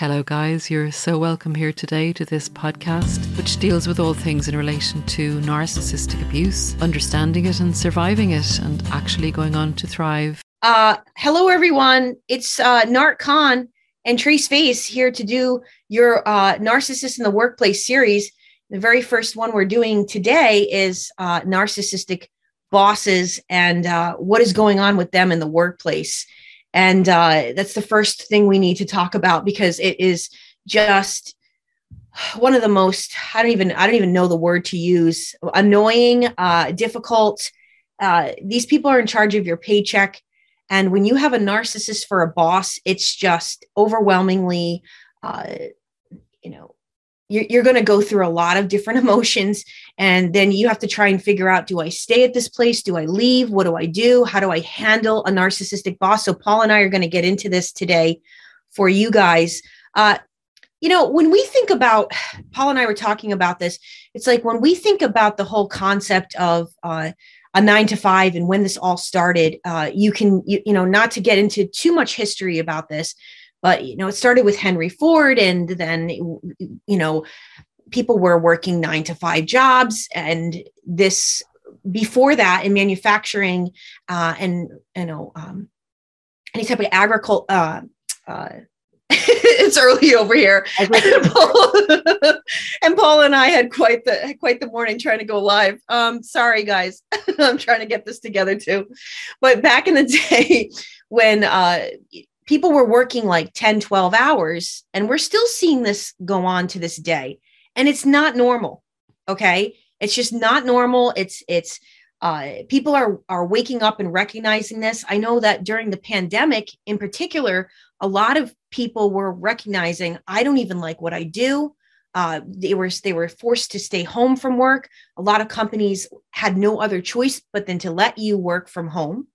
Hello, guys. You're so welcome here today to this podcast, which deals with all things in relation to narcissistic abuse, understanding it and surviving it, and actually going on to thrive. Uh, hello, everyone. It's uh, Narc Con and Trace Face here to do your uh, Narcissist in the Workplace series. The very first one we're doing today is uh, narcissistic bosses and uh, what is going on with them in the workplace and uh, that's the first thing we need to talk about because it is just one of the most i don't even i don't even know the word to use annoying uh, difficult uh, these people are in charge of your paycheck. And when you have a narcissist for a boss it's just overwhelmingly uh, you know you're, you're going to go through a lot of different emotions and then you have to try and figure out do i stay at this place? Do i leave? What do i do? How do i handle a narcissistic boss? So paul and i are going to get into this today for you guys. Uh, you know when we think about paul and i were talking about this it's like when we think about the whole concept of uh, a nine to five and when this all started uh, you can you, you know not to get into too much history about this but you know it started with henry ford and then you know people were working nine to five jobs and this before that in manufacturing uh, and you know um, any type of agriculture uh, uh, it's early over here and Paul, and Paul, and I had quite the quite the morning trying to go live. Um, sorry guys, I'm trying to get this together too. But back in the day when uh, people were working like 10, 12 hours, and we're still seeing this go on to this day. And it's not normal. Okay. It's just not normal. It's, it's, uh, people are are waking up and recognizing this. I know that during the pandemic, in particular, a lot of people were recognizing I don't even like what I do. Uh, they were they were forced to stay home from work. A lot of companies had no other choice but then to let you work from home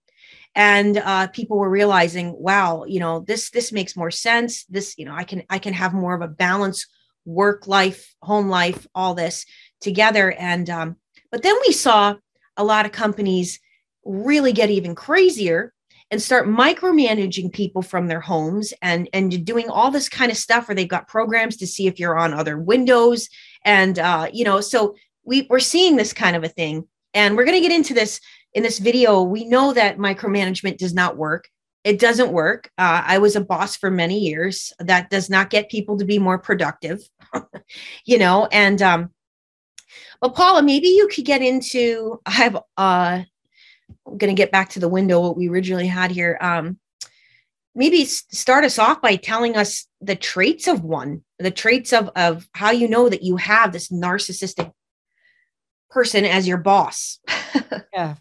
and uh, people were realizing wow you know this this makes more sense. This you know i can i can have more of a balance work life home life all this together. And um, but then we saw a lot of companies really get even crazier and start micromanaging people from their homes and and doing all this kind of stuff where they've got programs to see if you're on other windows. And uh, you know so we, we're seeing this kind of a thing. And we're going to get into this in this video, we know that micromanagement does not work. It doesn't work. Uh, I was a boss for many years. That does not get people to be more productive, you know. And um, but Paula, maybe you could get into. I have. Uh, I'm going to get back to the window what we originally had here. Um, maybe start us off by telling us the traits of one, the traits of of how you know that you have this narcissistic person as your boss. yeah,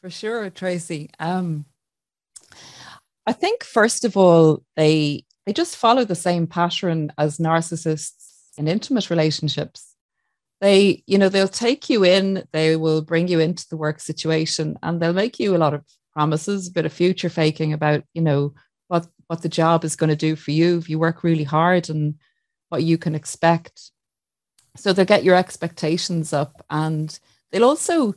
for sure, Tracy. Um, I think first of all, they they just follow the same pattern as narcissists in intimate relationships. They, you know, they'll take you in, they will bring you into the work situation, and they'll make you a lot of promises, a bit of future faking about, you know, what what the job is going to do for you if you work really hard and what you can expect. So they'll get your expectations up, and they'll also,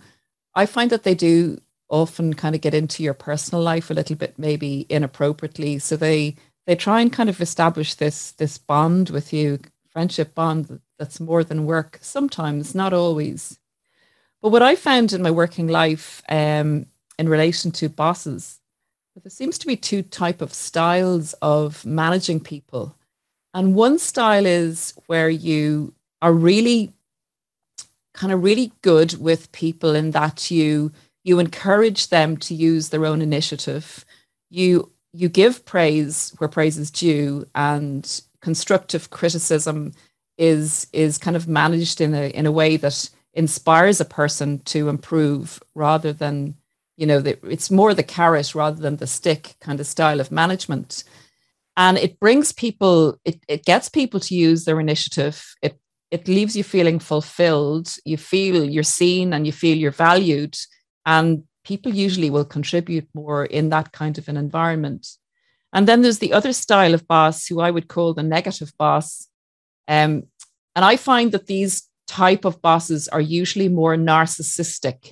I find that they do often kind of get into your personal life a little bit maybe inappropriately. So they they try and kind of establish this this bond with you friendship bond that's more than work sometimes not always. But what i found in my working life um, in relation to bosses there seems to be two type of styles of managing people. And one style is where you are really kind of really good with people in that you you encourage them to use their own initiative. You you give praise where praise is due and constructive criticism is is kind of managed in a in a way that inspires a person to improve rather than you know the, it's more the carrot rather than the stick kind of style of management. And it brings people it, it gets people to use their initiative. It it leaves you feeling fulfilled. You feel you're seen and you feel you're valued and people usually will contribute more in that kind of an environment. And then there's the other style of boss who I would call the negative boss. Um, and I find that these type of bosses are usually more narcissistic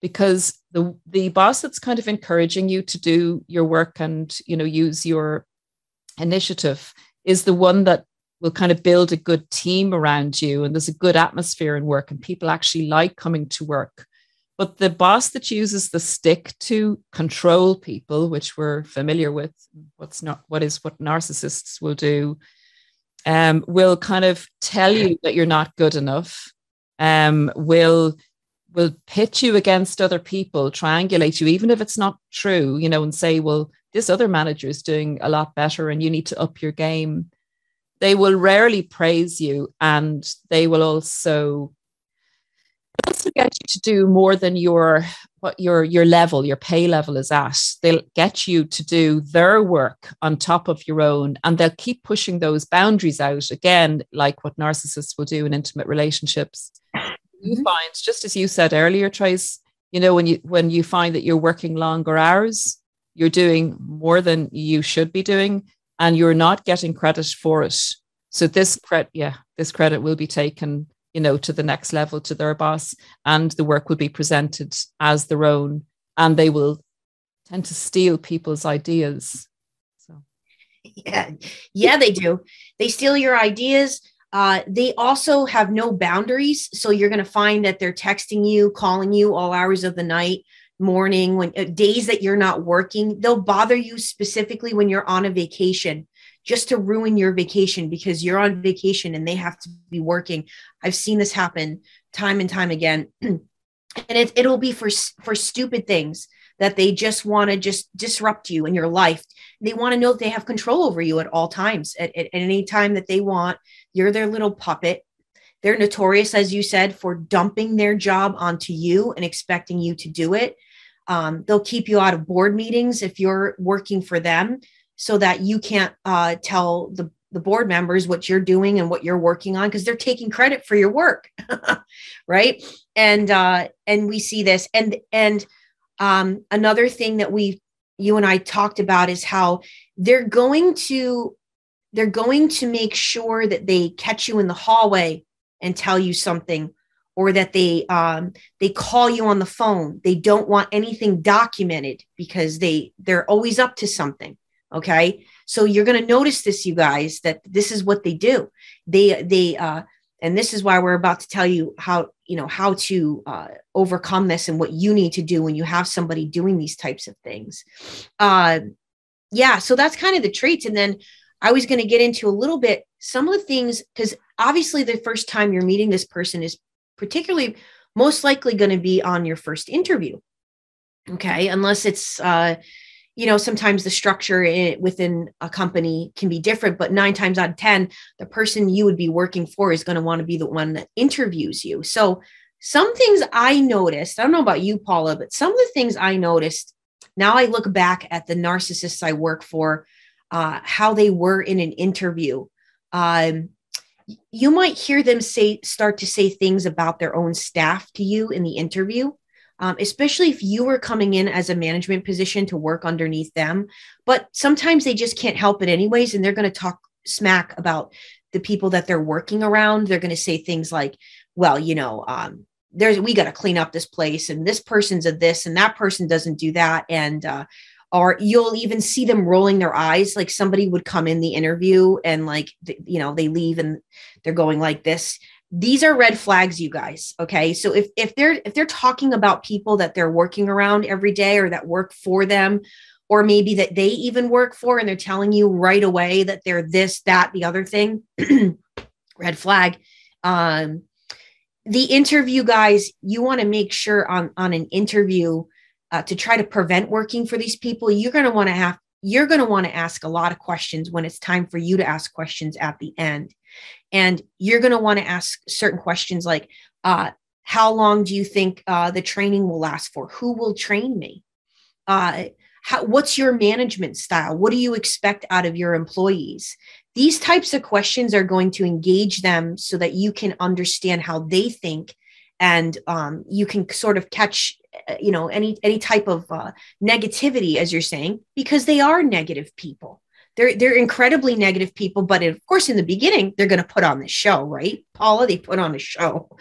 because the the boss that's kind of encouraging you to do your work and you know use your initiative is the one that will kind of build a good team around you and there's a good atmosphere in work and people actually like coming to work. But the boss that uses the stick to control people, which we're familiar with, what's not what is what narcissists will do, um, will kind of tell you that you're not good enough, um, will will pitch you against other people, triangulate you, even if it's not true, you know, and say, well, this other manager is doing a lot better and you need to up your game. They will rarely praise you and they will also also get you to do more than your what your your level your pay level is at. They'll get you to do their work on top of your own and they'll keep pushing those boundaries out again like what narcissists will do in intimate relationships. You mm-hmm. find just as you said earlier trace you know when you when you find that you're working longer hours you're doing more than you should be doing and you're not getting credit for it. So this credit yeah this credit will be taken you know to the next level to their boss and the work will be presented as their own and they will tend to steal people's ideas so yeah yeah they do they steal your ideas uh, they also have no boundaries. So you're going to find that they're texting you, calling you all hours of the night, morning, when uh, days that you're not working. They'll bother you specifically when you're on a vacation just to ruin your vacation because you're on vacation and they have to be working. I've seen this happen time and time again. and it, it'll be for for stupid things that they just want to just disrupt you in your life. They want to know that they have control over you at all times, at, at, any time that they want. You're their little puppet. They're notorious, as you said, for dumping their job onto you and expecting you to do it. Um, they'll keep you out of board meetings if you're working for them so that you can't uh, tell the, the board members what you're doing and what you're working on because they're taking credit for your work right? And uh, and we see this. And and um, another thing that we you and i talked about is how they're going to they're going to make sure that they catch you in the hallway and tell you something or that they um, they call you on the phone. They don't want anything documented because they they're always up to something okay? So you're going to notice this you guys that this is what they do. They they uh, and this is why we're about to tell you how you know how to uh, overcome this and what you need to do when you have somebody doing these types of things. Uh, yeah so that's kind of the traits and then I was going to get into a little bit some of the things because obviously the first time you're meeting this person is particularly most likely going to be on your first interview. Okay, unless it's uh, you know sometimes the structure in, within a company can be different, but nine times out of ten, the person you would be working for is going to want to be the one that interviews you. So some things I noticed, I don't know about you, Paula, but some of the things I noticed. Now I look back at the narcissists I work for uh, how they were in an interview. Um, you might hear them say start to say things about their own staff to you in the interview um, especially if you were coming in as a management position to work underneath them. But sometimes they just can't help it anyways and they're going to talk smack about the people that they're working around. They're going to say things like well you know um, there's we got to clean up this place and this person's a this and that person doesn't do that. And uh, or you'll even see them rolling their eyes like somebody would come in the interview and like you know they leave and they're going like this these are red flags you guys okay so if if they're if they're talking about people that they're working around every day or that work for them or maybe that they even work for and they're telling you right away that they're this that the other thing red flag um the interview guys you want to make sure on on an interview uh, to try to prevent working for these people, you're going to want to have you're going to want to ask a lot of questions when it's time for you to ask questions at the end. And you're going to want to ask certain questions like, uh, how long do you think uh, the training will last for? Who will train me? Uh, how, what's your management style? What do you expect out of your employees? These types of questions are going to engage them so that you can understand how they think and um, you can sort of catch uh, you know any any type of uh, negativity as you're saying because they are negative people they're they're incredibly negative people but of course in the beginning they're going to put on the show right paula they put on a show.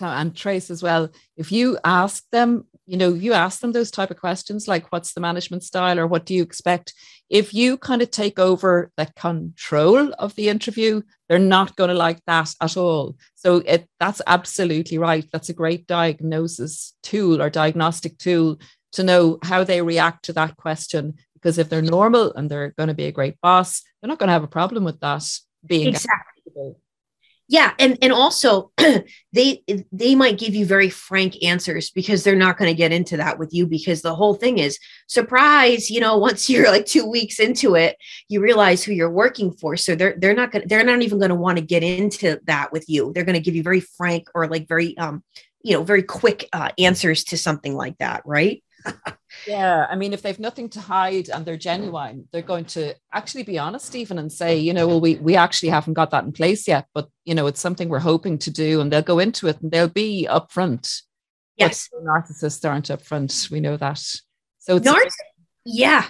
And Trace as well. If you ask them, you know, you ask them those type of questions like what's the management style or what do you expect? If you kind of take over the control of the interview, they're not going to like that at all. So it that's absolutely right. That's a great diagnosis tool or diagnostic tool to know how they react to that question. Because if they're normal and they're going to be a great boss, they're not going to have a problem with that being exactly. Yeah and and also they they might give you very frank answers because they're not going to get into that with you because the whole thing is surprise you know once you're like 2 weeks into it you realize who you're working for. So they're they're not going they're not even going to want to get into that with you. They're going to give you very frank or like very um you know very quick uh, answers to something like that right yeah, I mean, if they've nothing to hide and they're genuine, they're going to actually be honest, even, and say, you know, well, we we actually haven't got that in place yet, but you know, it's something we're hoping to do, and they'll go into it and they'll be upfront. Yes, narcissists aren't upfront. We know that. So, it's yeah,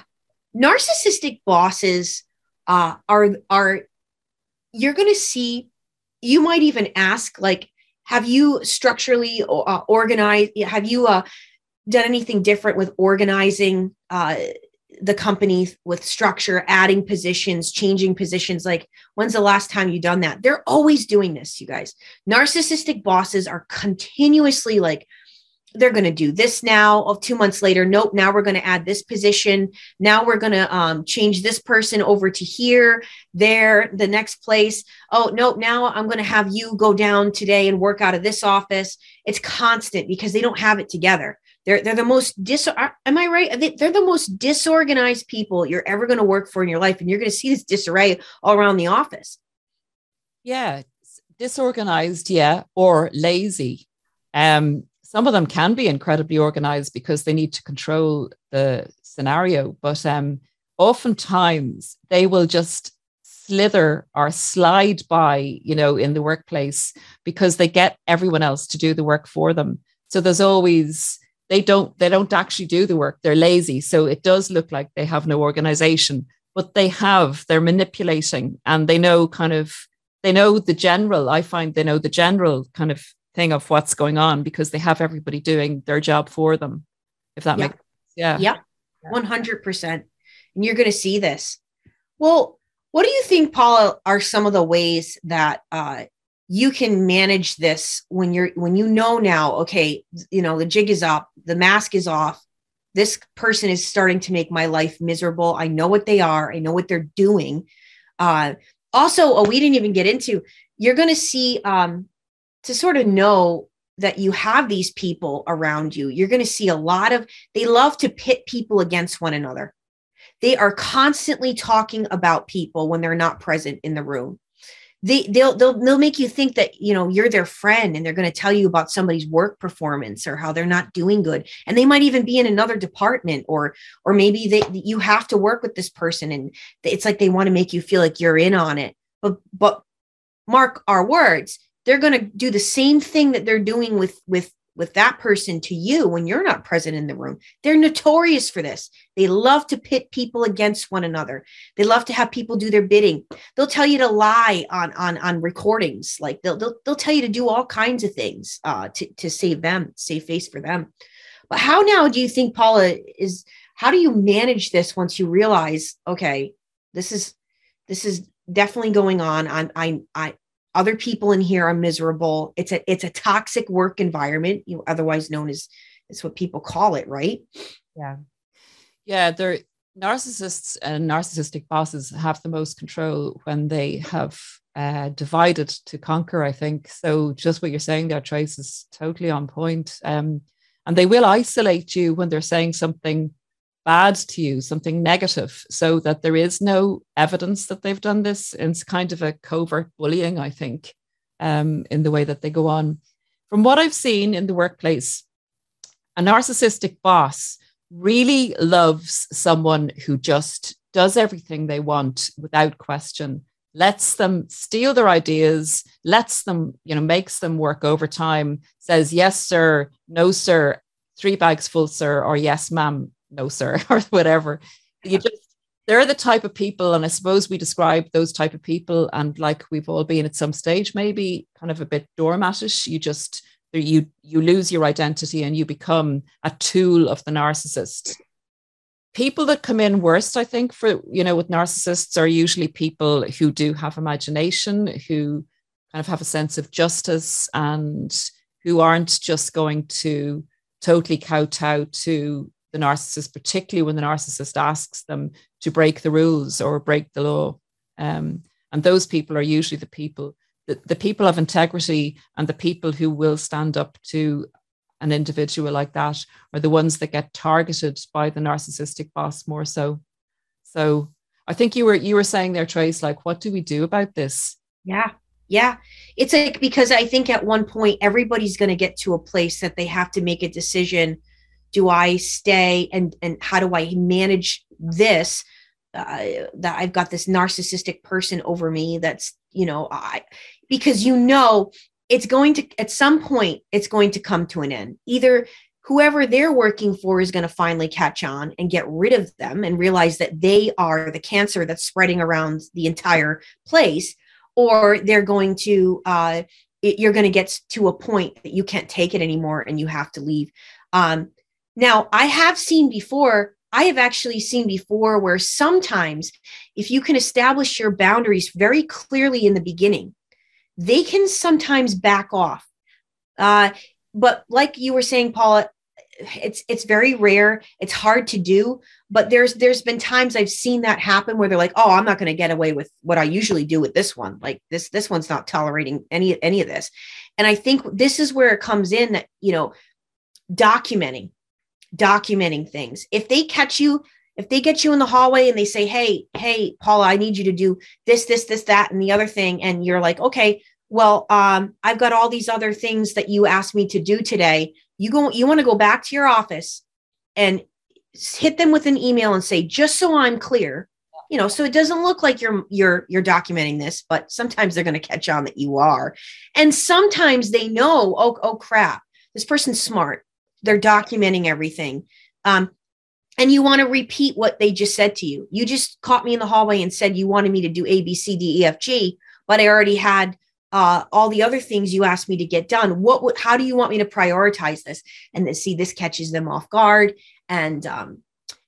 narcissistic bosses uh, are are you're going to see. You might even ask, like, have you structurally uh, organized? Have you uh, done anything different with organizing uh, the company with structure, adding positions, changing positions. Like, when's the last time you done that? They're always doing this, you guys. Narcissistic bosses are continuously like, they're going to do this now. Of Oh, two months later, nope. Now we're going to add this position. Now we're going to um, change this person over to here, there, the next place. Oh, nope. Now I'm going to have you go down today and work out of this office. It's constant because they don't have it together. They're they're the most dis. Am I right? They're the most disorganized people you're ever going to work for in your life, and you're going to see this disarray all around the office. Yeah, disorganized, yeah, or lazy. Um, some of them can be incredibly organized because they need to control the scenario, but um, oftentimes they will just slither or slide by, you know, in the workplace because they get everyone else to do the work for them. So there's always they don't they don't actually do the work. They're lazy. So it does look like they have no organization but they have they're manipulating and they know kind of they know the general i find they know the general kind of thing of what's going on because they have everybody doing their job for them if that makes yeah. Yeah. 100% and you're going to see this. Well what do you think paula are some of the ways that uh, you can manage this when you're when you know now okay you know the jig is up the mask is off this person is starting to make my life miserable. I know what they are. I know what they're doing. Uh also oh we didn't even get into you're going to see um to sort of know that you have these people around you you're going to see a lot of they love to pit people against one another. They are constantly talking about people when they're not present in the room they they'll they'll they'll make you think that you know you're their friend and they're going to tell you about somebody's work performance or how they're not doing good. And they might even be in another department or or maybe they you have to work with this person and it's like they want to make you feel like you're in on it. But but mark our words they're going to do the same thing that they're doing with with with that person to you when you're not present in the room. They're notorious for this. They love to pit people against one another. They love to have people do their bidding. They'll tell you to lie on on on recordings. Like they'll they'll, they'll tell you to do all kinds of things uh, to to save them, save face for them. But how now do you think Paula is? How do you manage this once you realize, okay, this is this is definitely going on. I'm I I other people in here are miserable. It's a it's a toxic work environment you know, otherwise known as it's what people call it right? Yeah. Yeah they're narcissists and narcissistic bosses have the most control when they have uh, divided to conquer i think. So just what you're saying there trace is totally on point. Um, and they will isolate you when they're saying something bad to you, something negative, so that there is no evidence that they've done this. It's kind of a covert bullying, I think, um, in the way that they go on. From what I've seen in the workplace, a narcissistic boss really loves someone who just does everything they want without question lets them steal their ideas lets them you know makes them work overtime says yes sir no sir three bags full sir or yes ma'am no sir or whatever. You just they're the type of people and i suppose we describe those type of people and like we've all been at some stage maybe kind of a bit doormatish. You just you you lose your identity and you become a tool of the narcissist. People that come in worst i think for you know with narcissists are usually people who do have imagination who kind of have a sense of justice and who aren't just going to totally kowtow to the narcissist particularly when the narcissist asks them to break the rules or break the law um, and those people are usually the people the, the people of integrity and the people who will stand up to an individual like that are the ones that get targeted by the narcissistic boss more so. So I think you were you were saying there, Trace, like, what do we do about this? Yeah. Yeah. It's like because I think at one point everybody's going to get to a place that they have to make a decision. Do I stay and and how do I manage this? Uh, that I've got this narcissistic person over me that's, you know, I because you know it's going to at some point it's going to come to an end either whoever they're working for is going to finally catch on and get rid of them and realize that they are the cancer that's spreading around the entire place or they're going to uh, you're going to get to a point that you can't take it anymore and you have to leave um, now i have seen before i have actually seen before where sometimes if you can establish your boundaries very clearly in the beginning they can sometimes back off. Uh, but like you were saying, Paula, it's it's very rare. It's hard to do, but there's there's been times I've seen that happen where they're like, "Oh, I'm not going to get away with what I usually do with this one. Like this this one's not tolerating any any of this." And I think this is where it comes in that, you know, documenting documenting things. If they catch you if they get you in the hallway and they say, Hey, hey, Paula, I need you to do this, this, this, that, and the other thing. And you're like, okay, well, um, I've got all these other things that you asked me to do today. You go, you want to go back to your office and hit them with an email and say, just so I'm clear, you know, so it doesn't look like you're you're you're documenting this, but sometimes they're going to catch on that you are. And sometimes they know, oh, oh crap, this person's smart. They're documenting everything. Um, and you want to repeat what they just said to you. You just caught me in the hallway and said you wanted me to do A, B, C, D, E, F, G, but I already had uh, all the other things you asked me to get done. What would, how do you want me to prioritize this? And then see, this catches them off guard. And, um,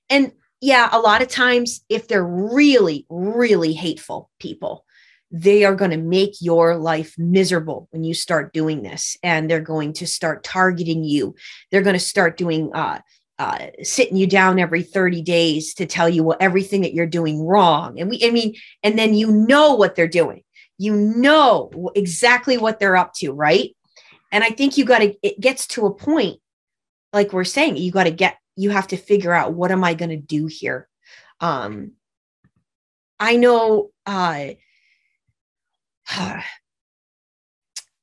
and yeah, a lot of times if they're really, really hateful people, they are going to make your life miserable when you start doing this and they're going to start targeting you they're going to start doing uh, uh, sitting you down every 30 days to tell you well everything that you're doing wrong. And we, I mean, and then you know what they're doing. You know exactly what they're up to, right? And I think you got to, it gets to a point, like we're saying, you got to get, you have to figure out what am I going to do here? Um, I know, uh,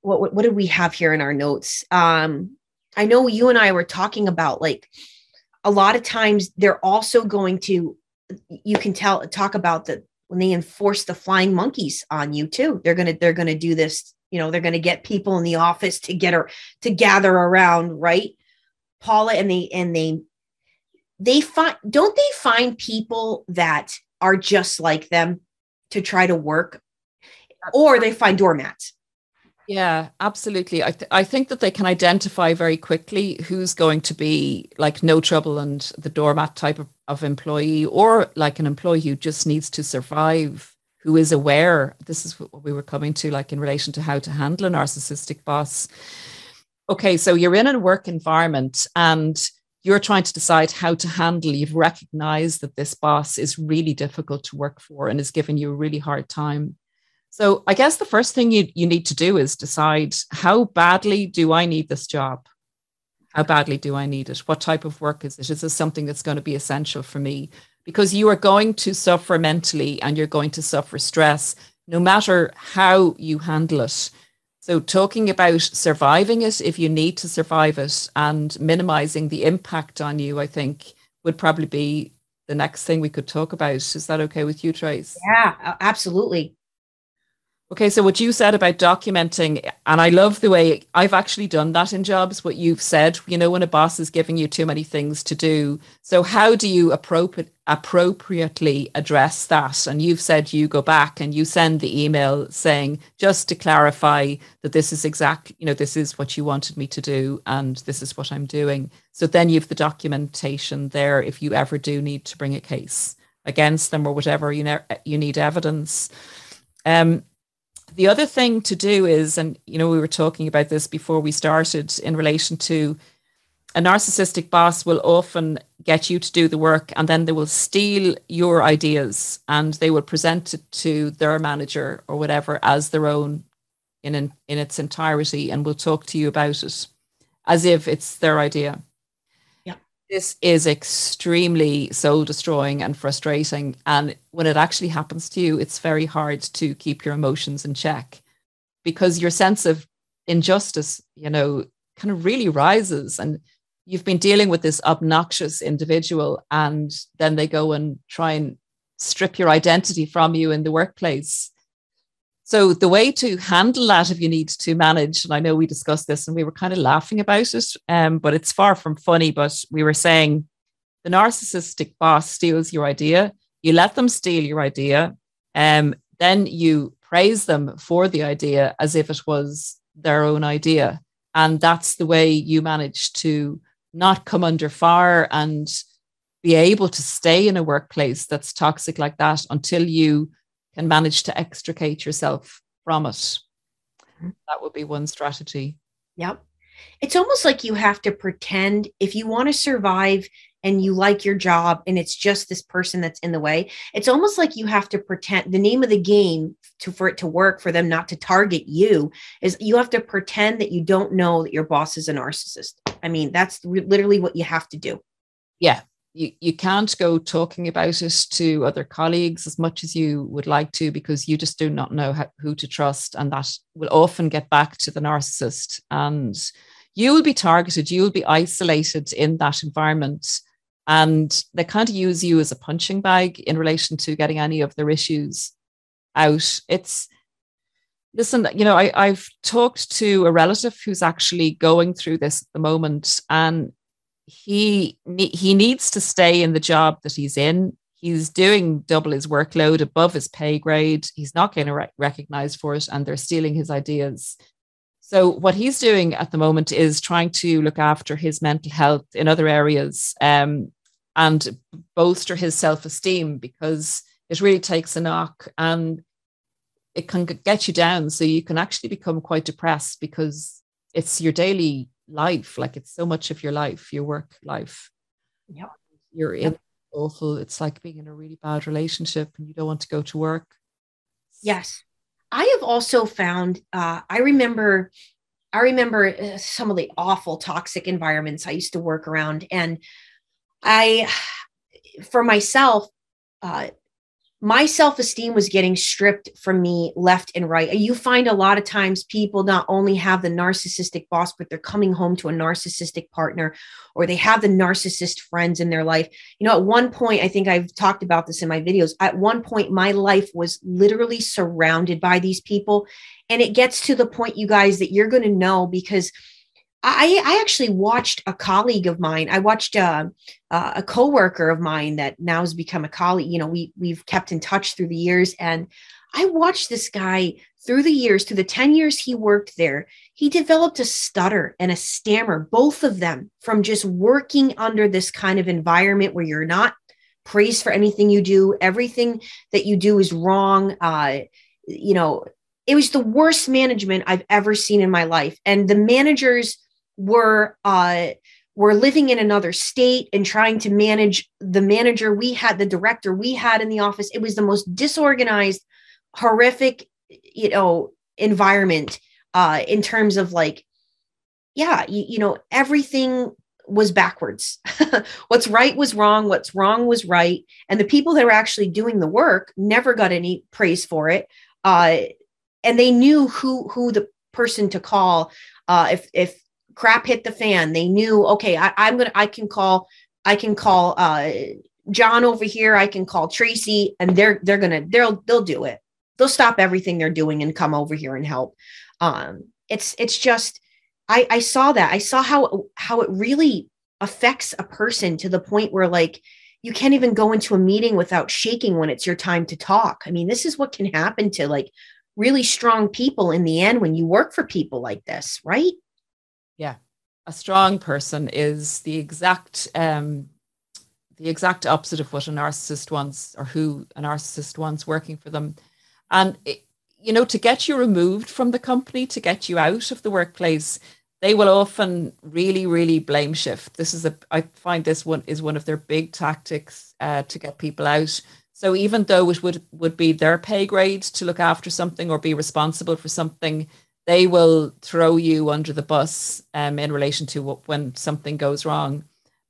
what, what, what did we have here in our notes? Um, I know you and I were talking about like a lot of times they're also going to you can tell talk about the when they enforce the flying monkeys on you too they're to they're to do this you know they're to get people in the office to get her to gather around right paula and they and they they find don't they find people that are just like them to try to work or they find doormats yeah, absolutely. I, th- I think that they can identify very quickly who's going to be like no trouble and the doormat type of, of employee, or like an employee who just needs to survive, who is aware. This is what we were coming to, like in relation to how to handle a narcissistic boss. Okay, so you're in a work environment and you're trying to decide how to handle. You've recognized that this boss is really difficult to work for and is giving you a really hard time so I guess the first thing you, you need to do is decide how badly do I need this job? How badly do I need it? What type of work is it? Is this something that's going to be essential for me? Because you are going to suffer mentally and you're going to suffer stress no matter how you handle it. So, talking about surviving it if you need to survive it and minimizing the impact on you, I think would probably be the next thing we could talk about. Is that okay with you, Trace? Yeah, absolutely. Okay, so what you said about documenting, and I love the way I've actually done that in jobs, what you've said, you know, when a boss is giving you too many things to do. So, how do you appropriate, appropriately address that? And you've said you go back and you send the email saying, just to clarify that this is exact, you know, this is what you wanted me to do and this is what I'm doing. So, then you've the documentation there if you ever do need to bring a case against them or whatever you, ne- you need evidence. Um, the other thing to do is, and you know, we were talking about this before we started in relation to a narcissistic boss will often get you to do the work and then they will steal your ideas and they will present it to their manager or whatever as their own in in, in its entirety and will talk to you about it as if it's their idea this is extremely soul destroying and frustrating. And when it actually happens to you, it's very hard to keep your emotions in check because your sense of injustice, you know, kind of really rises. And you've been dealing with this obnoxious individual, and then they go and try and strip your identity from you in the workplace. So the way to handle that, if you need to manage, and I know we discussed this and we were kind of laughing about it, um, but it's far from funny. But we were saying the narcissistic boss steals your idea, you let them steal your idea, um, then you praise them for the idea as if it was their own idea, and that's the way you manage to not come under fire and be able to stay in a workplace that's toxic like that until you can manage to extricate yourself from it. That would be one strategy. Yep. It's almost like you have to pretend if you want to survive and you like your job and it's just this person that's in the way, it's almost like you have to pretend the name of the game to for it to work for them not to target you is you have to pretend that you don't know that your boss is a narcissist. I mean, that's literally what you have to do. Yeah, you, you can't go talking about it to other colleagues as much as you would like to because you just do not know how, who to trust and that will often get back to the narcissist. And you will be targeted you will be isolated in that environment. And they kind of use you as a punching bag in relation to getting any of their issues out. It's listen you know I, i've talked to a relative who's actually going through this at the moment and he he needs to stay in the job that he's in. He's doing double his workload above his pay grade. He's not getting re- recognized for it, and they're stealing his ideas. So what he's doing at the moment is trying to look after his mental health in other areas um, and bolster his self-esteem because it really takes a knock and it can get you down. So you can actually become quite depressed because it's your daily life like it's so much of your life your work life. Yeah you're in awful it's like being in a really bad relationship and you don't want to go to work. Yes. I have also found uh, i remember i remember uh, some of the awful toxic environments i used to work around and i for myself uh, my self esteem was getting stripped from me left and right. You find a lot of times people not only have the narcissistic boss, but they're coming home to a narcissistic partner or they have the narcissist friends in their life. You know, at one point, I think I've talked about this in my videos. At one point, my life was literally surrounded by these people. And it gets to the point, you guys, that you're going to know because I, I actually watched a colleague of mine. I watched uh, a coworker of mine that now has become a colleague. You know, we we've kept in touch through the years, and I watched this guy through the years, through the ten years he worked there. He developed a stutter and a stammer, both of them, from just working under this kind of environment where you're not praised for anything you do. Everything that you do is wrong. Uh, you know, it was the worst management I've ever seen in my life, and the managers were uh, were living in another state and trying to manage the manager we had, the director we had in the office. It was the most disorganized, horrific, you know, environment uh, in terms of like, yeah, you, you know, everything was backwards. what's right was wrong. What's wrong was right. And the people that were actually doing the work never got any praise for it. Uh, and they knew who who the person to call uh, if if crap hit the fan. They knew, okay, I, I'm gonna, I can call, I can call uh, John over here. I can call Tracy, and they're they're gonna they'll they'll do it. they'll stop everything they're doing and come over here and help um it's it's just i i saw that i saw how how it really affects a person to the point where like you can't even go into a meeting without shaking when it's your time to talk i mean this is what can happen to like really strong people in the end when you work for people like this right yeah. A strong person is the exact um the exact opposite of what a narcissist wants or who a narcissist wants working for them. And it, you know to get you removed from the company to get you out of the workplace they will often really really blame shift. This is a i find this one is one of their big tactics uh, to get people out. So even though it would would be their pay grade to look after something or be responsible for something they will throw you under the bus um, in relation to what, when something goes wrong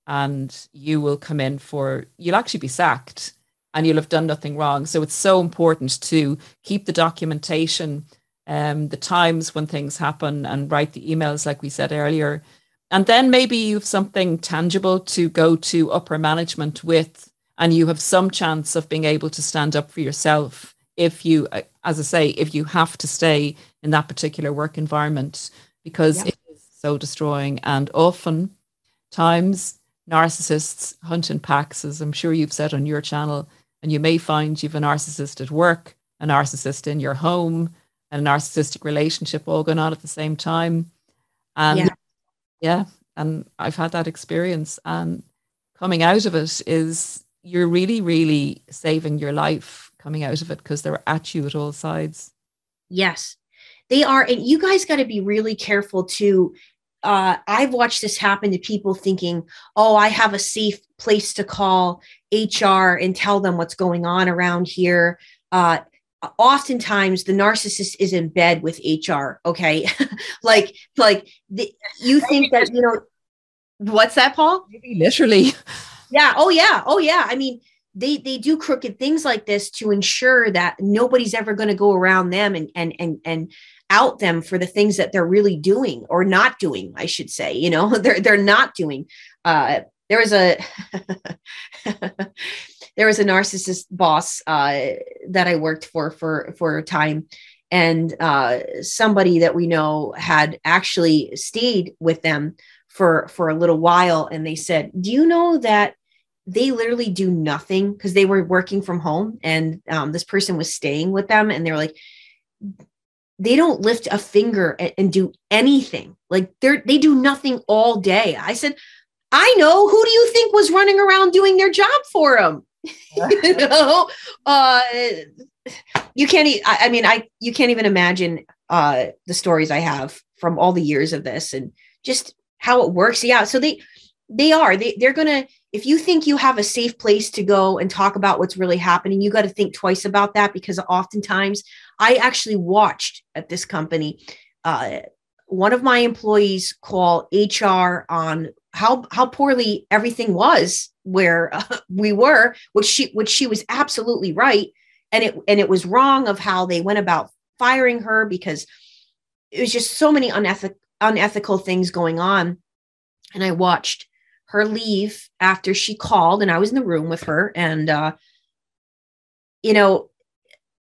and you will come in for you'll actually be sacked and you'll have done nothing wrong. So it's so important to keep the documentation um, the times when things happen and write the emails like we said earlier. And then maybe you've something tangible to go to upper management with and you have some chance of being able to stand up for yourself if you uh, as i say if you have to stay in that particular work environment because it is so destroying and often times narcissists hunt in packs as i'm sure you've said on your channel and you may find you've a narcissist at work a narcissist in your home and a narcissistic relationship all going on at the same time. And yeah. yeah, and I've had that experience. And coming out of it is you're really, really saving your life coming out of it because they're at you at all sides. Yes, they are. And you guys got to be really careful too. Uh, I've watched this happen to people thinking, oh, I have a safe place to call HR and tell them what's going on around here. Uh, oftentimes the narcissist is in bed with hr okay like like the, you think that you know what's that paul maybe literally yeah oh yeah oh yeah i mean they they do crooked things like this to ensure that nobody's ever going to go around them and and and and out them for the things that they're really doing or not doing i should say you know they're they're not doing uh there was a there was a narcissist boss uh, that I worked for for for a time, and uh, somebody that we know had actually stayed with them for for a little while, and they said, "Do you know that?" They literally do nothing because they were working from home, and um, this person was staying with them, and they're like, they don't lift a finger and, and do anything. Like they're they do nothing all day. I said, I know. Who do you think was running around doing their job for them? you know, uh, you can't. E- I, I mean, I you can't even imagine uh, the stories I have from all the years of this and just how it works. Yeah, so they they are they they're gonna. If you think you have a safe place to go and talk about what's really happening, you got to think twice about that because oftentimes I actually watched at this company. Uh, one of my employees call HR on how how poorly everything was where uh, we were which she which she was absolutely right and it and it was wrong of how they went about firing her because it was just so many unethical unethical things going on and i watched her leave after she called and i was in the room with her and uh you know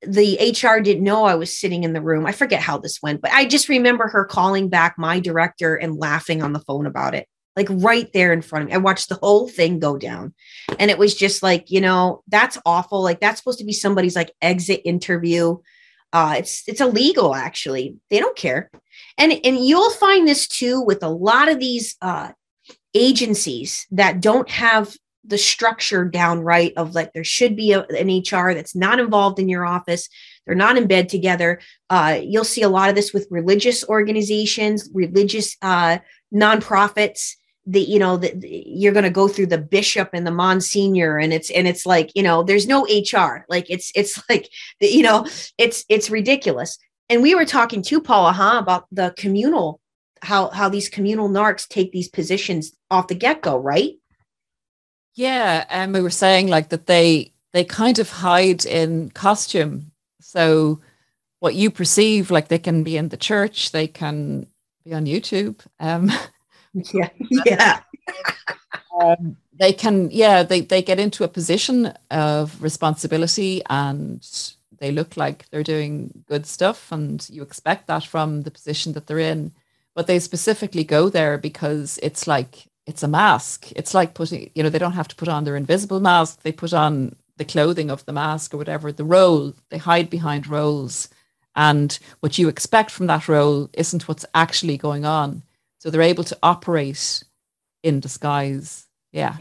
the HR didn't know I was sitting in the room. I forget how this went, but I just remember her calling back my director and laughing on the phone about it like right there in front of me. I watched the whole thing go down. And it was just like, you know, that's awful. Like that's supposed to be somebody's like exit interview. Uh it's it's illegal actually. They don't care. And and you'll find this too with a lot of these uh agencies that don't have the structure down right of like there should be a, an HR that's not involved in your office. They're not in bed together. Uh, you'll see a lot of this with religious organizations, religious uh, nonprofits That you know that you're going to go through the bishop and the monsignor and it's and it's like you know there's no hr like it's it's like you know it's it's ridiculous and we were talking to paula huh about the communal how how these communal narcs take these positions off the get-go right? Yeah and we were saying like that they they kind of hide in costume. So what you perceive like they can be in the church they can be on youtube um yeah yeah. Um, they can yeah they, they get into a position of responsibility and they look like they're doing good stuff and you expect that from the position that they're in. But they specifically go there because it's like it's a mask. It's like putting, you know, they don't have to put on their invisible mask. They put on the clothing of the mask or whatever, the role, they hide behind roles. And what you expect from that role isn't what's actually going on. So they're able to operate in disguise. Yeah.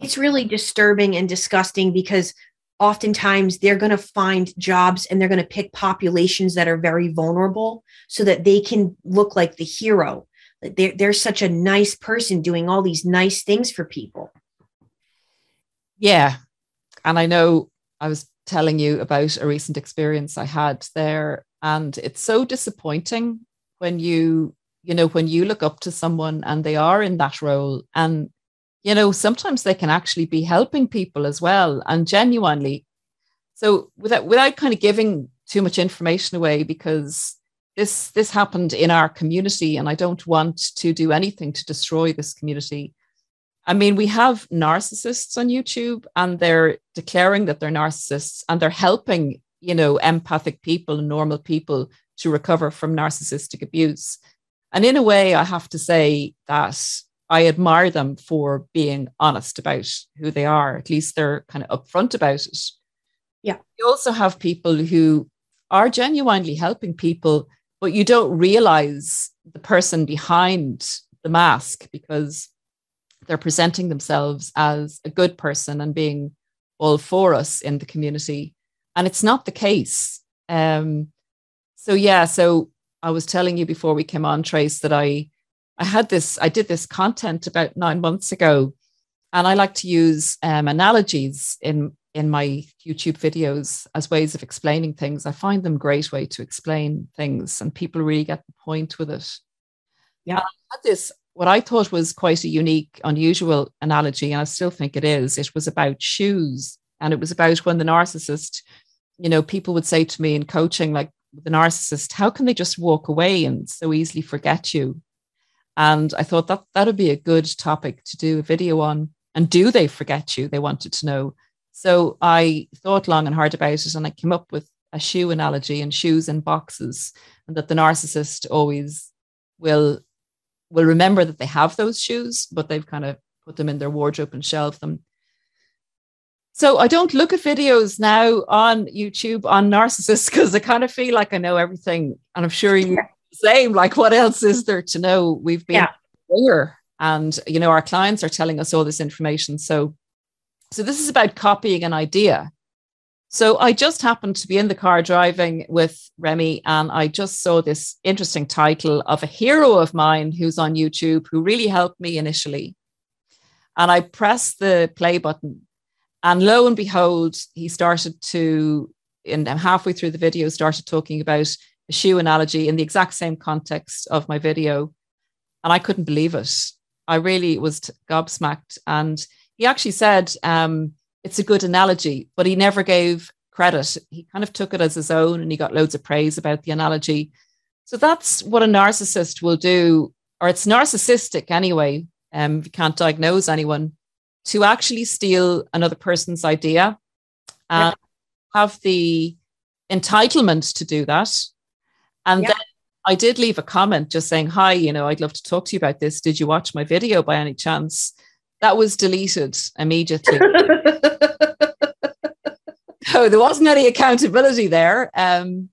It's really disturbing and disgusting because oftentimes they're going to find jobs and they're going to pick populations that are very vulnerable so that they can look like the hero. They're, they're such a nice person doing all these nice things for people. Yeah. And I know I was telling you about a recent experience I had there. And it's so disappointing when you, you know, when you look up to someone and they are in that role. And, you know, sometimes they can actually be helping people as well and genuinely. So without without kind of giving too much information away, because this this happened in our community, and I don't want to do anything to destroy this community. I mean, we have narcissists on YouTube and they're declaring that they're narcissists and they're helping, you know, empathic people and normal people to recover from narcissistic abuse. And in a way, I have to say that I admire them for being honest about who they are. At least they're kind of upfront about it. Yeah. You also have people who are genuinely helping people, but you don't realize the person behind the mask because they're presenting themselves as a good person and being all for us in the community. And it's not the case. Um, so yeah, so I was telling you before we came on, Trace, that I I had this, I did this content about nine months ago, and I like to use um, analogies in in my YouTube videos as ways of explaining things. I find them great way to explain things, and people really get the point with it. Yeah, I had this what I thought was quite a unique, unusual analogy, and I still think it is. It was about shoes, and it was about when the narcissist, you know, people would say to me in coaching, like the narcissist, how can they just walk away and so easily forget you? And I thought that that would be a good topic to do a video on. And do they forget you? They wanted to know. So I thought long and hard about it, and I came up with a shoe analogy and shoes in boxes, and that the narcissist always will will remember that they have those shoes, but they've kind of put them in their wardrobe and shelved them. So I don't look at videos now on YouTube on narcissists because I kind of feel like I know everything. And I'm sure you same. Like, what else is there to know? We've been yeah. here and you know, our clients are telling us all this information. So so this is about copying an idea. So I just happened to be in the car driving with Remy, and I just saw this interesting title of a hero of mine who's on YouTube who really helped me initially. And I pressed the play button, and lo and behold, he started to, and halfway through the video, started talking about a shoe analogy in the exact same context of my video. And I couldn't believe it. I really was gobsmacked. And he actually said, um, it's a good analogy, but he never gave credit. He kind of took it as his own and he got loads of praise about the analogy. So that's what a narcissist will do, or it's narcissistic anyway. Um, you can't diagnose anyone, to actually steal another person's idea and have the entitlement to do that. And then I did leave a comment just saying, Hi, you know, I'd love to talk to you about this. Did you watch my video by any chance? that was deleted immediately. so there wasn't any accountability there. Um,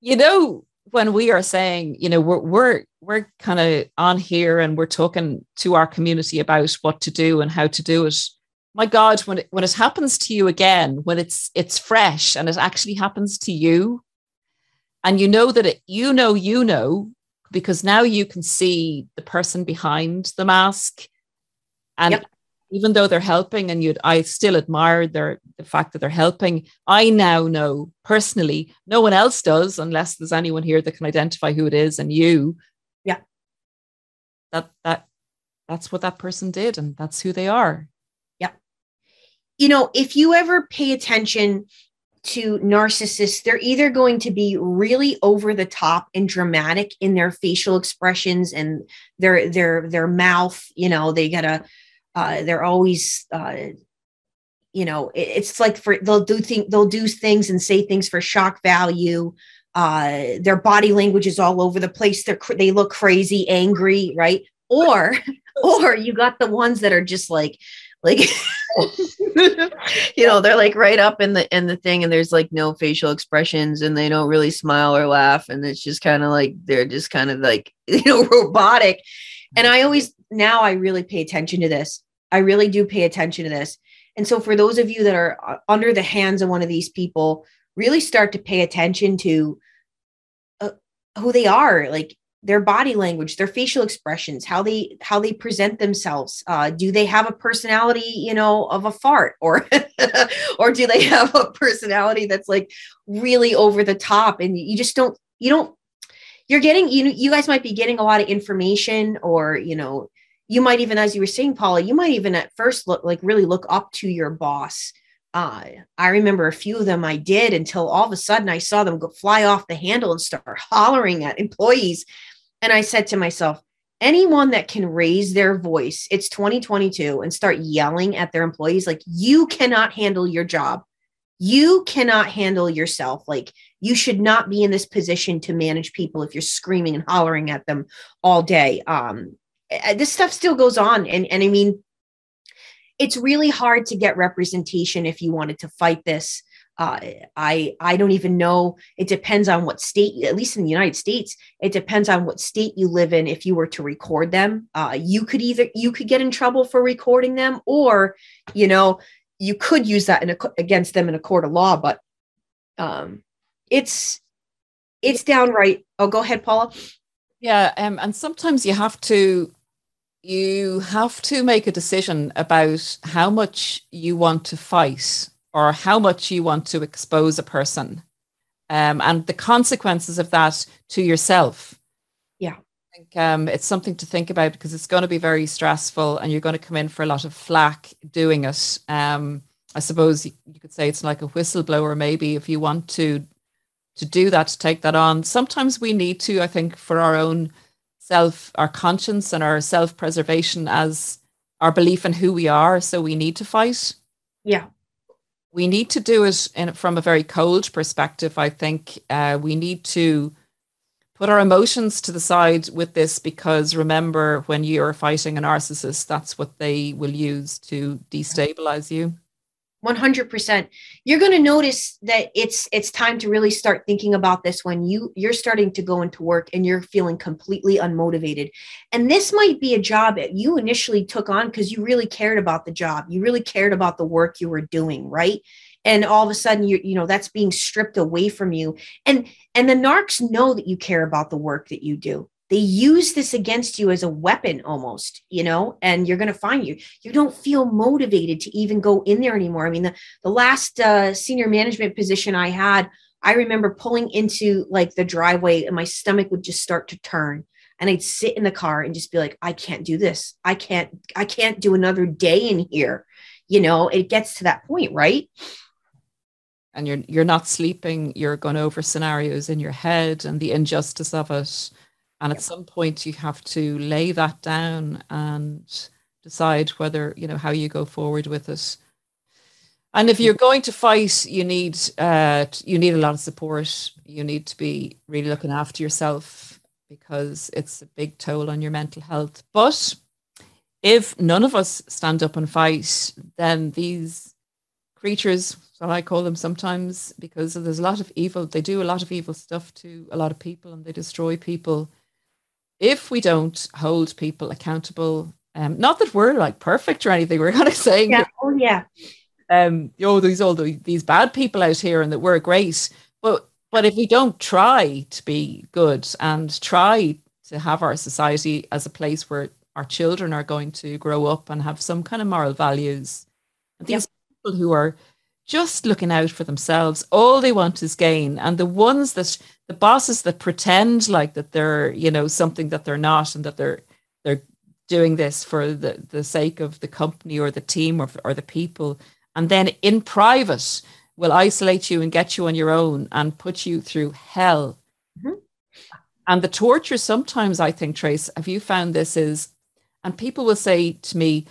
you know, when we are saying, you know, we're we're we're kind of on here and we're talking to our community about what to do and how to do it. My God, when it when it happens to you again, when it's it's fresh and it actually happens to you, and you know that it, you know you know because now you can see the person behind the mask. And yep. even though they're helping and you i still admire their the fact that they're helping i now know personally no one else does unless there's anyone here that can identify who it is and you. Yeah. That that that's what that person did and that's who they are you know if you ever pay attention to narcissists, they're either going to be really over the top and dramatic in their facial expressions and their their their mouth. You know, they gotta uh, they're always uh, you know, it, it's like for they'll do think they'll do things and say things for shock value. Uh, their body language is all over the place. They're they look crazy, angry, right? Or or you got the ones that are just like like you know they're like right up in the in the thing and there's like no facial expressions and they don't really smile or laugh and it's just kind of like they're just kind of like you know robotic. And i always now i really pay attention to this. I really do pay attention to this. And so for those of you that are uh, under the hands of one of these people really start to pay attention to uh, who they are like their body language their facial expressions how they how they present themselves. Uh, do they have a personality you know of a fart? Or or do they have a personality that's like really over the top? And you just don't you don't you're getting you know you guys might be getting a lot of information or you know you might even as you were saying paula you might even at first look like really look up to your boss. Uh, I remember a few of them I did until all of a sudden I saw them go fly off the handle and start hollering at employees and I said to myself, anyone that can raise their voice, it's 2022, and start yelling at their employees, like, you cannot handle your job. You cannot handle yourself. Like, you should not be in this position to manage people if you're screaming and hollering at them all day. Um, this stuff still goes on. And, and I mean, it's really hard to get representation if you wanted to fight this uh, I I don't even know. It depends on what state, at least in the United States, it depends on what state you live in. If you were to record them, uh, you could either you could get in trouble for recording them, or you know you could use that in a, against them in a court of law. But um, it's it's downright. Oh, go ahead, Paula. Yeah, um, and sometimes you have to you have to make a decision about how much you want to fight or how much you want to expose a person um, and the consequences of that to yourself. Yeah. I think um, it's something to think about because it's going to be very stressful and you're going to come in for a lot of flack doing it. Um, I suppose you could say it's like a whistleblower, maybe if you want to to do that, to take that on. Sometimes we need to, I think, for our own self, our conscience and our self preservation as our belief in who we are. So we need to fight. Yeah we need to do it in, from a very cold perspective. I think uh, we need to put our emotions to the side with this because remember, when you're fighting a narcissist, that's what they will use to destabilize you. 100% you're going to notice that it's it's time to really start thinking about this when you you're starting to go into work and you're feeling completely unmotivated. And this might be a job that you initially took on because you really cared about the job. You really cared about the work you were doing right? And all of a sudden you you know that's being stripped away from you. And and the narcs know that you care about the work that you do they use this against you as a weapon almost you know and you're going to find you. You don't feel motivated to even go in there anymore. I mean the, the last uh, senior management position i had i remember pulling into like the driveway and my stomach would just start to turn. And i'd sit in the car and just be like i can't do this. I can't i can't do another day in here. You know it gets to that point right? And you're you're not sleeping. You're going over scenarios in your head and the injustice of it and at some point you have to lay that down and decide whether you know how you go forward with it. And if you're going to fight you need uh, you need a lot of support. You need to be really looking after yourself because it's a big toll on your mental health. But if none of us stand up and fight then these creatures, what i call them sometimes because there's a lot of evil they do a lot of evil stuff to a lot of people and they destroy people if we don't hold people accountable, um, not that we're like perfect or anything, we're kind of saying, yeah, oh yeah, um, oh, these all these bad people out here, and that we're great, but but if we don't try to be good and try to have our society as a place where our children are going to grow up and have some kind of moral values, these yep. people who are just looking out for themselves. All they want is gain. And the ones that the bosses that pretend like that they're, you know, something that they're not and that they're they're doing this for the, the sake of the company or the team or, or the people. And then in private will isolate you and get you on your own and put you through hell. Mm-hmm. And the torture sometimes, I think, Trace, have you found this is, and people will say to me,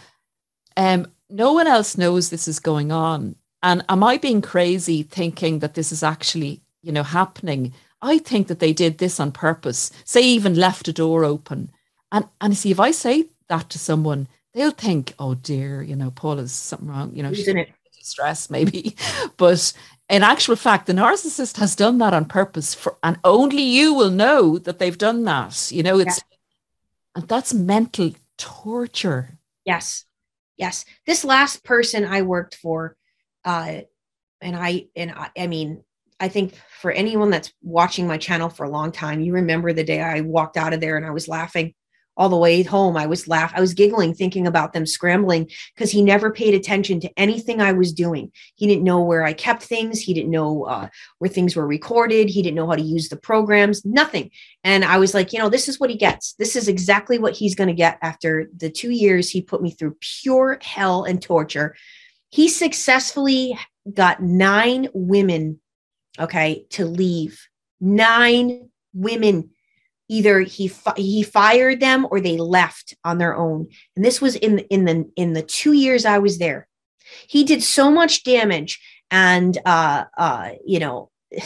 um, no one else knows this is going on. And am I being crazy thinking that this is actually, you know, happening? I think that they did this on purpose. Say even left a door open. And and see if I say that to someone, they'll think, oh dear, you know, Paul is something wrong, you know, she's in stress maybe. but in actual fact, the narcissist has done that on purpose for and only you will know that they've done that. You know, it's yeah. and that's mental torture. Yes. Yes. This last person I worked for, uh, and I and I, I mean, I think for anyone that's watching my channel for a long time, you remember the day I walked out of there and I was laughing all the way home. I was laugh, I was giggling thinking about them scrambling because he never paid attention to anything I was doing. He didn't know where I kept things. He didn't know uh, where things were recorded. He didn't know how to use the programs. Nothing. And I was like, you know, this is what he gets. This is exactly what he's going to get after the two years he put me through pure hell and torture. He successfully got nine women, okay, to leave. Nine women either he fi- he fired them or they left on their own. And this was in in the in the 2 years I was there. He did so much damage and uh uh you know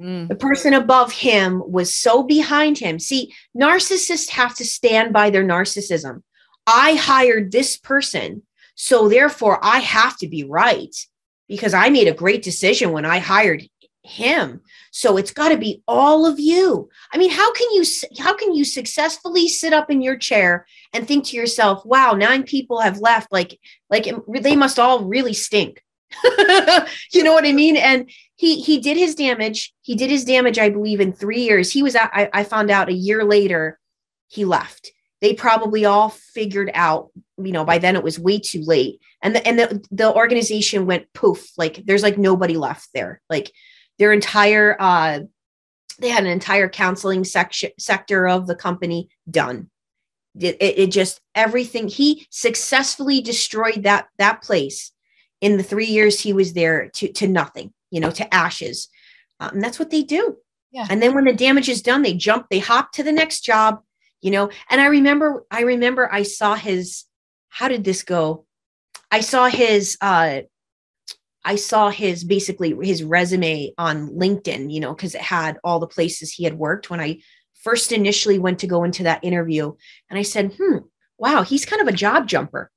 mm. the person above him was so behind him. See narcissists have to stand by their narcissism. I hired this person so therefore i have to be right because i made a great decision when i hired him. So it's got to be all of you. I mean how can you how can you successfully sit up in your chair and think to yourself wow nine people have left like like um, they must all really stink. You know what i mean? And he he did his damage. He did his damage i believe in three years. He was I, I found out a year later he left. They probably all figured out you know by then it was way too late. And the and the, the organization went poof like there's like nobody left there. Like their entire uh, they had an entire counseling section sector of the company done. It, it, it, just everything he successfully destroyed that that place in the three years he was there to to nothing you know to ashes. Um, and that's what they do. Yeah. And then when the damage is done they jump they hop to the next job you know. And i remember i remember i saw his how did this go i saw his uh I saw his basically his resume on LinkedIn, you know, because it had all the places he had worked when I first initially went to go into that interview. And I said, hmm, wow, he's kind of a job jumper.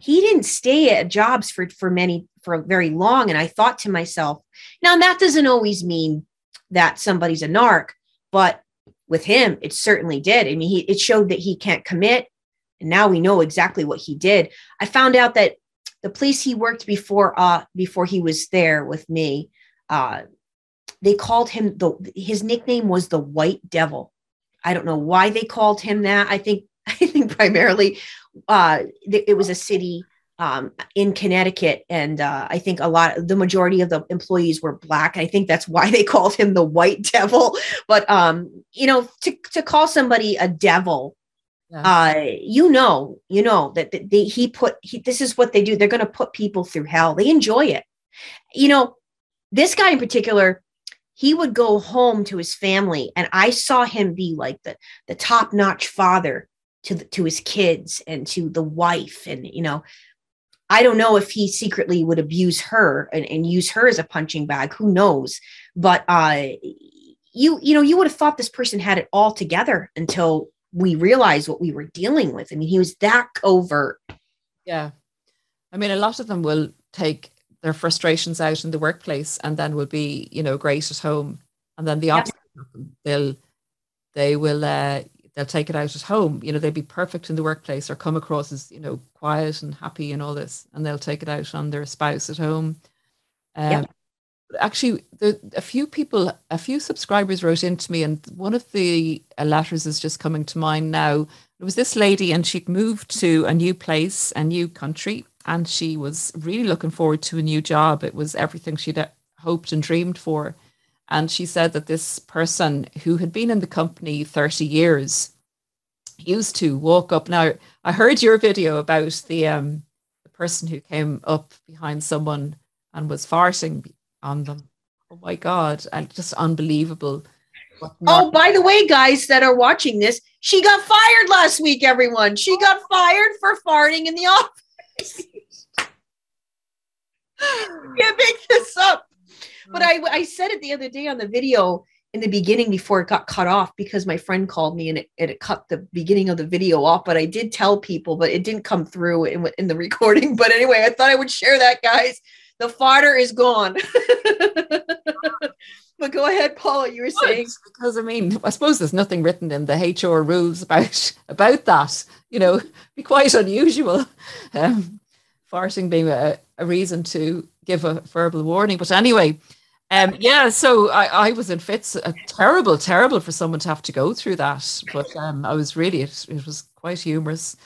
He didn't stay at jobs for, for many, for very long. And I thought to myself, now that doesn't always mean that somebody's a narc, but with him, it certainly did. I mean, he, it showed that he can't commit. And now we know exactly what he did. I found out that the place he worked before uh before he was there with me uh they called him the his nickname was the white devil i don't know why they called him that i think i think primarily uh it was a city um, in Connecticut, and uh, I think a lot, the majority of the employees were black. I think that's why they called him the White Devil. But um, you know, to to call somebody a devil uh, you know, you know that he put, he, this is what they do. They're going to put people through hell. They enjoy it. You know, this guy in particular, he would go home to his family and I saw him be like the, the top notch father to the, to his kids and to the wife. And, you know, I don't know if he secretly would abuse her and, and use her as a punching bag. Who knows? But, uh, you, you know, you would have thought this person had it all together until we realized what we were dealing with. I mean, he was that covert. Yeah. I mean, a lot of them will take their frustrations out in the workplace and then will be, you know, great at home. And then the opposite they'll they will uh they'll take it out at home. You know, they'll be perfect in the workplace or come across as, you know, quiet and happy and all this. And they'll take it out on their spouse at home. Um, actually the, a few people a few subscribers wrote into me and one of the letters is just coming to mind now. It was this lady and she'd moved to a new place a new country and she was really looking forward to a new job. It was everything she'd uh, hoped and dreamed for. And she said that this person who had been in the company 30 years used to walk up. Now i heard your video about the um the person who came up behind someone and was farting on them. Oh my God. And just unbelievable. oh, by the way, guys that are watching this, she got fired last week, everyone. She got fired for farting in the office. can't make this up. But I, I said it the other day on the video in the beginning before it got cut off because my friend called me and it, it cut the beginning of the video off. But I did tell people, but it didn't come through in, in the recording. But anyway, I thought I would share that, guys. The fodder is gone. but go ahead, Paula. You were saying because I mean, I suppose there's nothing written in the HR rules about about that. You know, be quite unusual. Um, farting being a, a reason to give a verbal warning. But anyway, um, yeah, so I, I was in fits. Uh, terrible, terrible for someone to have to go through that. But um, I was really, it, it was quite humorous.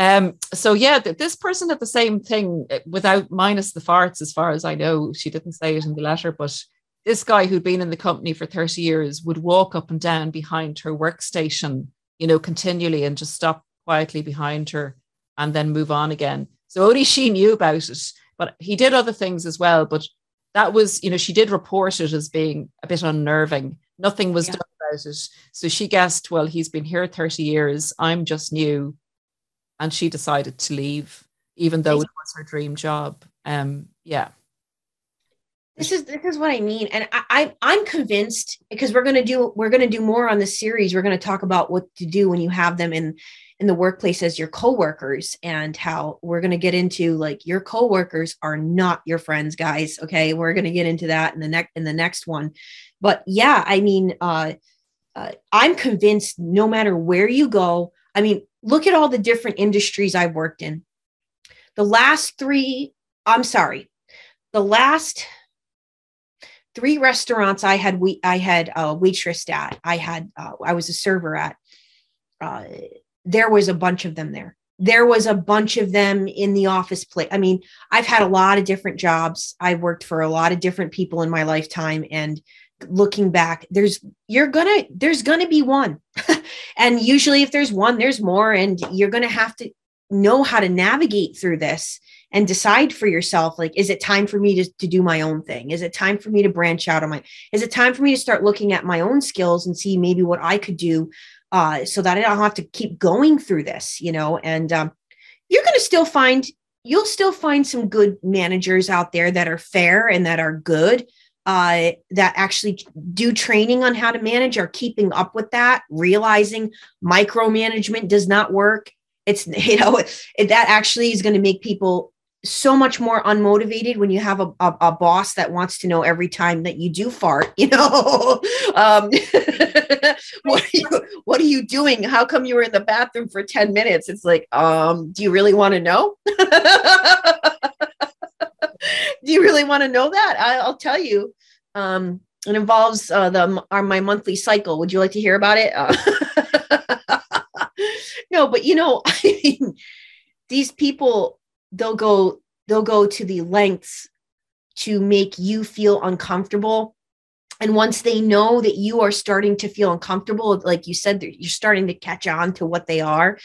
Um, so yeah, th- this person had the same thing uh, without minus the farts, as far as I know. She didn't say it in the letter, but this guy who'd been in the company for 30 years would walk up and down behind her workstation, you know, continually and just stop quietly behind her and then move on again. So only she knew about it. But he did other things as well. But that was, you know, she did report it as being a bit unnerving. Nothing was yeah. done about it. So she guessed, well, he's been here 30 years. I'm just new. And she decided to leave, even though it was her dream job. Um, yeah. This is this is what I mean. And I, I I'm convinced because we're gonna do we're gonna do more on this series. We're gonna talk about what to do when you have them in in the workplace as your coworkers and how we're going to get into like your coworkers are not your friends guys okay we're going to get into that in the next in the next one but yeah i mean uh, uh, i'm convinced no matter where you go i mean look at all the different industries i've worked in the last three i'm sorry the last three restaurants i had we i had a waitress at i had uh, i was a server at uh, there was a bunch of them there. There was a bunch of them in the office place. I mean, I've had a lot of different jobs. I've worked for a lot of different people in my lifetime and looking back there's you're gonna there's gonna be one and usually if there's one there's more and you're gonna have to know how to navigate through this and decide for yourself like is it time for me to, to do my own thing is it time for me to branch out on my is it time for me to start looking at my own skills and see maybe what i could do uh, so that I don't have to keep going through this, you know. And um, you're going to still find you'll still find some good managers out there that are fair and that are good uh, that actually do training on how to manage are keeping up with that realizing micromanagement does not work. It's you know it, that actually is going to make people so much more unmotivated when you have a, a, a, boss that wants to know every time that you do fart you know? Um, what, are you, what are you doing? How come you were in the bathroom for 10 minutes? It's like um, do you really want to know do you really want to know that? I, will tell you. Um, it involves uh, the our, my monthly cycle. Would you like to hear about it? Uh, no but you know I mean, these people they'll go they'll go to the lengths to make you feel uncomfortable. And once they know that you are starting to feel uncomfortable like you said you're starting to catch on to what they are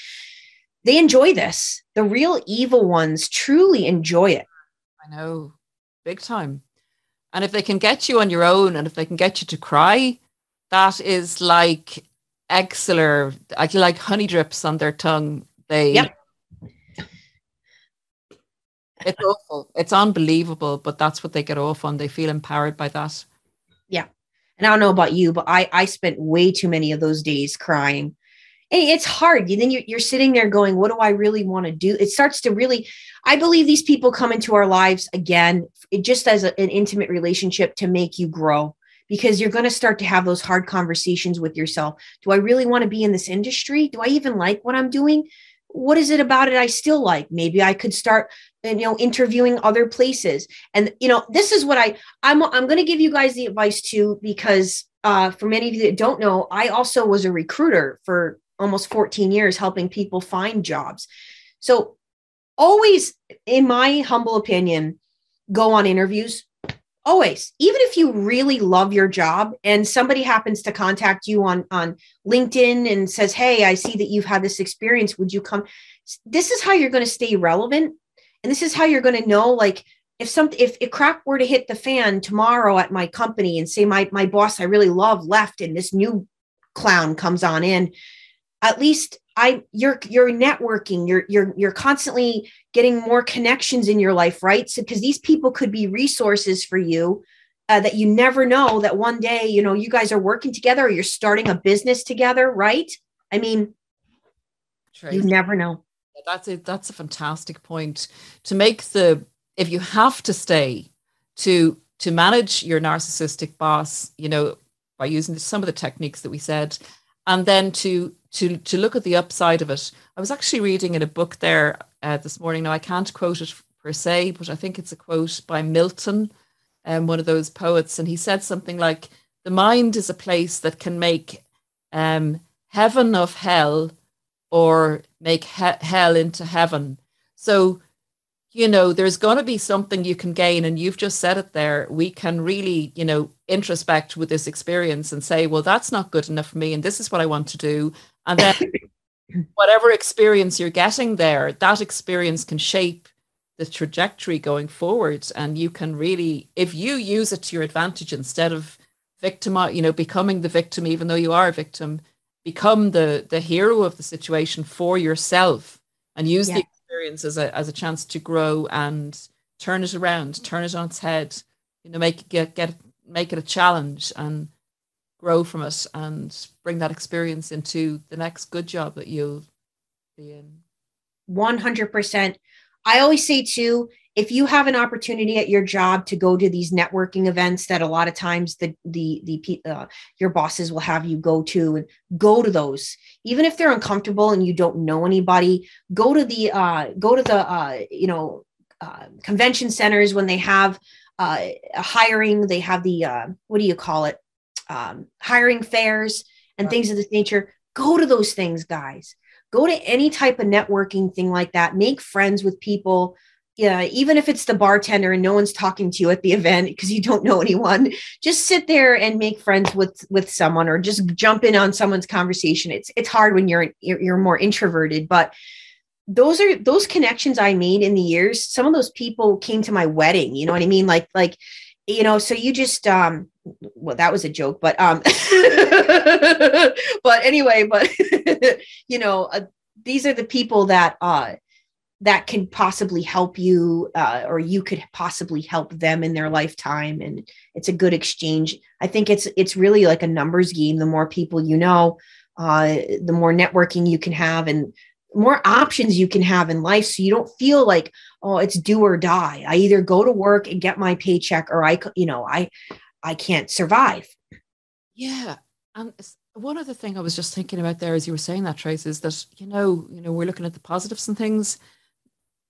they enjoy this. The real evil ones truly enjoy it. I know big time and if they can get you on your own and if they can get you to cry that is like excellent like honey drips on their tongue they yep it's awful. It's unbelievable, but that's what they get off on. They feel empowered by that. Yeah. And I don't know about you, but I I spent way too many of those days crying. It's hard. And then you're, sitting there going, what do I really want to do? It starts to really, I believe these people come into our lives again, just as a, an intimate relationship to make you grow because you're going to start to have those hard conversations with yourself. Do I really want to be in this industry? Do I even like what I'm doing? what is it about it I still like? Maybe I could start, you know, interviewing other places. And you know, this is what I I'm I'm going to give you guys the advice too because uh, for many of you that don't know, I also was a recruiter for almost 14 years, helping people find jobs. So always, in my humble opinion, go on interviews. Always. Even if you really love your job and somebody happens to contact you on on linkedin and says hey i see that you've had this experience. Would you come? This is how you're going to stay relevant. And this is how you're going to know like if something if, if crap were to hit the fan tomorrow at my company and say my my boss i really love left and this new clown comes on in at least I you're you're networking, you're you're you're constantly getting more connections in your life, right? So because these people could be resources for you uh, that you never know that one day, you know, you guys are working together or you're starting a business together, right? I mean, you never know. That's a that's a fantastic point to make the if you have to stay to to manage your narcissistic boss, you know, by using some of the techniques that we said, and then to to to look at the upside of it. I was actually reading in a book there uh, this morning. Now I can't quote it per se, but I think it's a quote by Milton, um, one of those poets, and he said something like, "The mind is a place that can make um, heaven of hell, or make he- hell into heaven." So you know, there's going to be something you can gain. And you've just said it there. We can really, you know, introspect with this experience and say, well, that's not good enough for me. And this is what I want to do. And then whatever experience you're getting there, that experience can shape the trajectory going forward. And you can really, if you use it to your advantage instead of victim, you know, becoming the victim, even though you are a victim, become the the hero of the situation for yourself and use yeah. the experience as a as a chance to grow and turn it around, turn it on its head, you know, make get get make it a challenge and grow from it and bring that experience into the next good job that you'll be in. 100%. I always say too, if you have an opportunity at your job to go to these networking events that a lot of times the the the uh, your bosses will have you go to and go to those even if they're uncomfortable and you don't know anybody go to the uh, go to the uh, you know uh, convention centers when they have uh, hiring they have the uh, what do you call it um, hiring fairs and right. things of this nature go to those things guys go to any type of networking thing like that make friends with people yeah, even if it's the bartender and no one's talking to you at the event because you don't know anyone, just sit there and make friends with with someone or just jump in on someone's conversation. It's it's hard when you're you're, you're more introverted, but those are those connections I made in the years. Some of those people came to my wedding, you know what I mean? Like like you know, so you just um well that was a joke, but um but anyway, but you know, uh, these are the people that uh that can possibly help you uh, or you could possibly help them in their lifetime and it's a good exchange. I think it's it's really like a numbers game. The more people you know uh, the more networking you can have and more options you can have in life. So you don't feel like oh it's do or die i either go to work and get my paycheck or i you know i i can't survive yeah and one other thing i was just thinking about there as you were saying that trace is that you know you know we're looking at the positives and things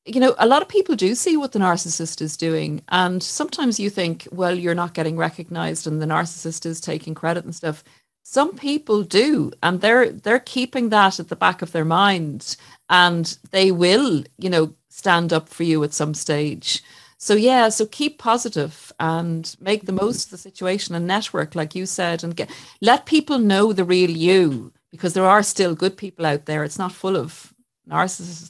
you know, a lot of people do see what the narcissist is doing. And sometimes you think, well, you're not getting recognized and the narcissist is taking credit and stuff. Some people do, and they're they're keeping that at the back of their mind and they will, you know, stand up for you at some stage. So yeah, so keep positive and make the most of the situation and network, like you said, and get let people know the real you because there are still good people out there. It's not full of narcissists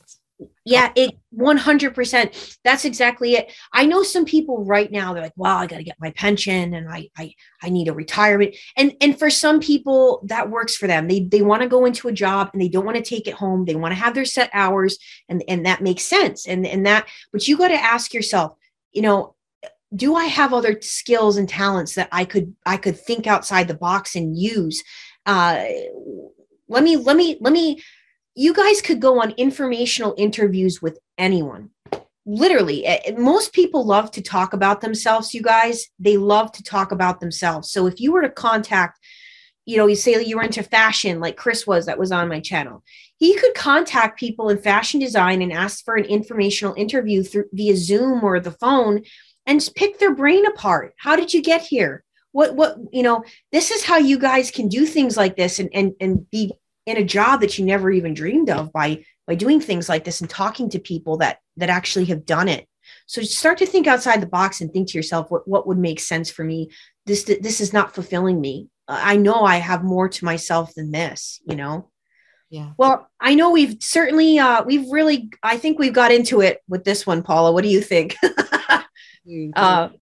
yeah, it 100%. That's exactly it. I know some people right now they're like, "Wow, I got to get my pension and I I I need a retirement." And and for some people that works for them. They they want to go into a job and they don't want to take it home. They want to have their set hours and and that makes sense. And and that but you got to ask yourself, you know, do I have other skills and talents that I could I could think outside the box and use? Uh let me let me let me you guys could go on informational interviews with anyone. Literally eh, eh, most people love to talk about themselves you guys. They love to talk about themselves. So if you were to contact you know you say you were into fashion like chris was that was on my channel he could contact people in fashion design and ask for an informational interview through via zoom or the phone and pick their brain apart. How did you get here? What what you know this is how you guys can do things like this and and, and be in a job that you never even dreamed of by by doing things like this and talking to people that that actually have done it. So start to think outside the box and think to yourself what what would make sense for me? This this is not fulfilling me. I know i have more to myself than this you know? Yeah. Well i know we've certainly uh we've really i think we've got into it with this one paula. What do you think? Uh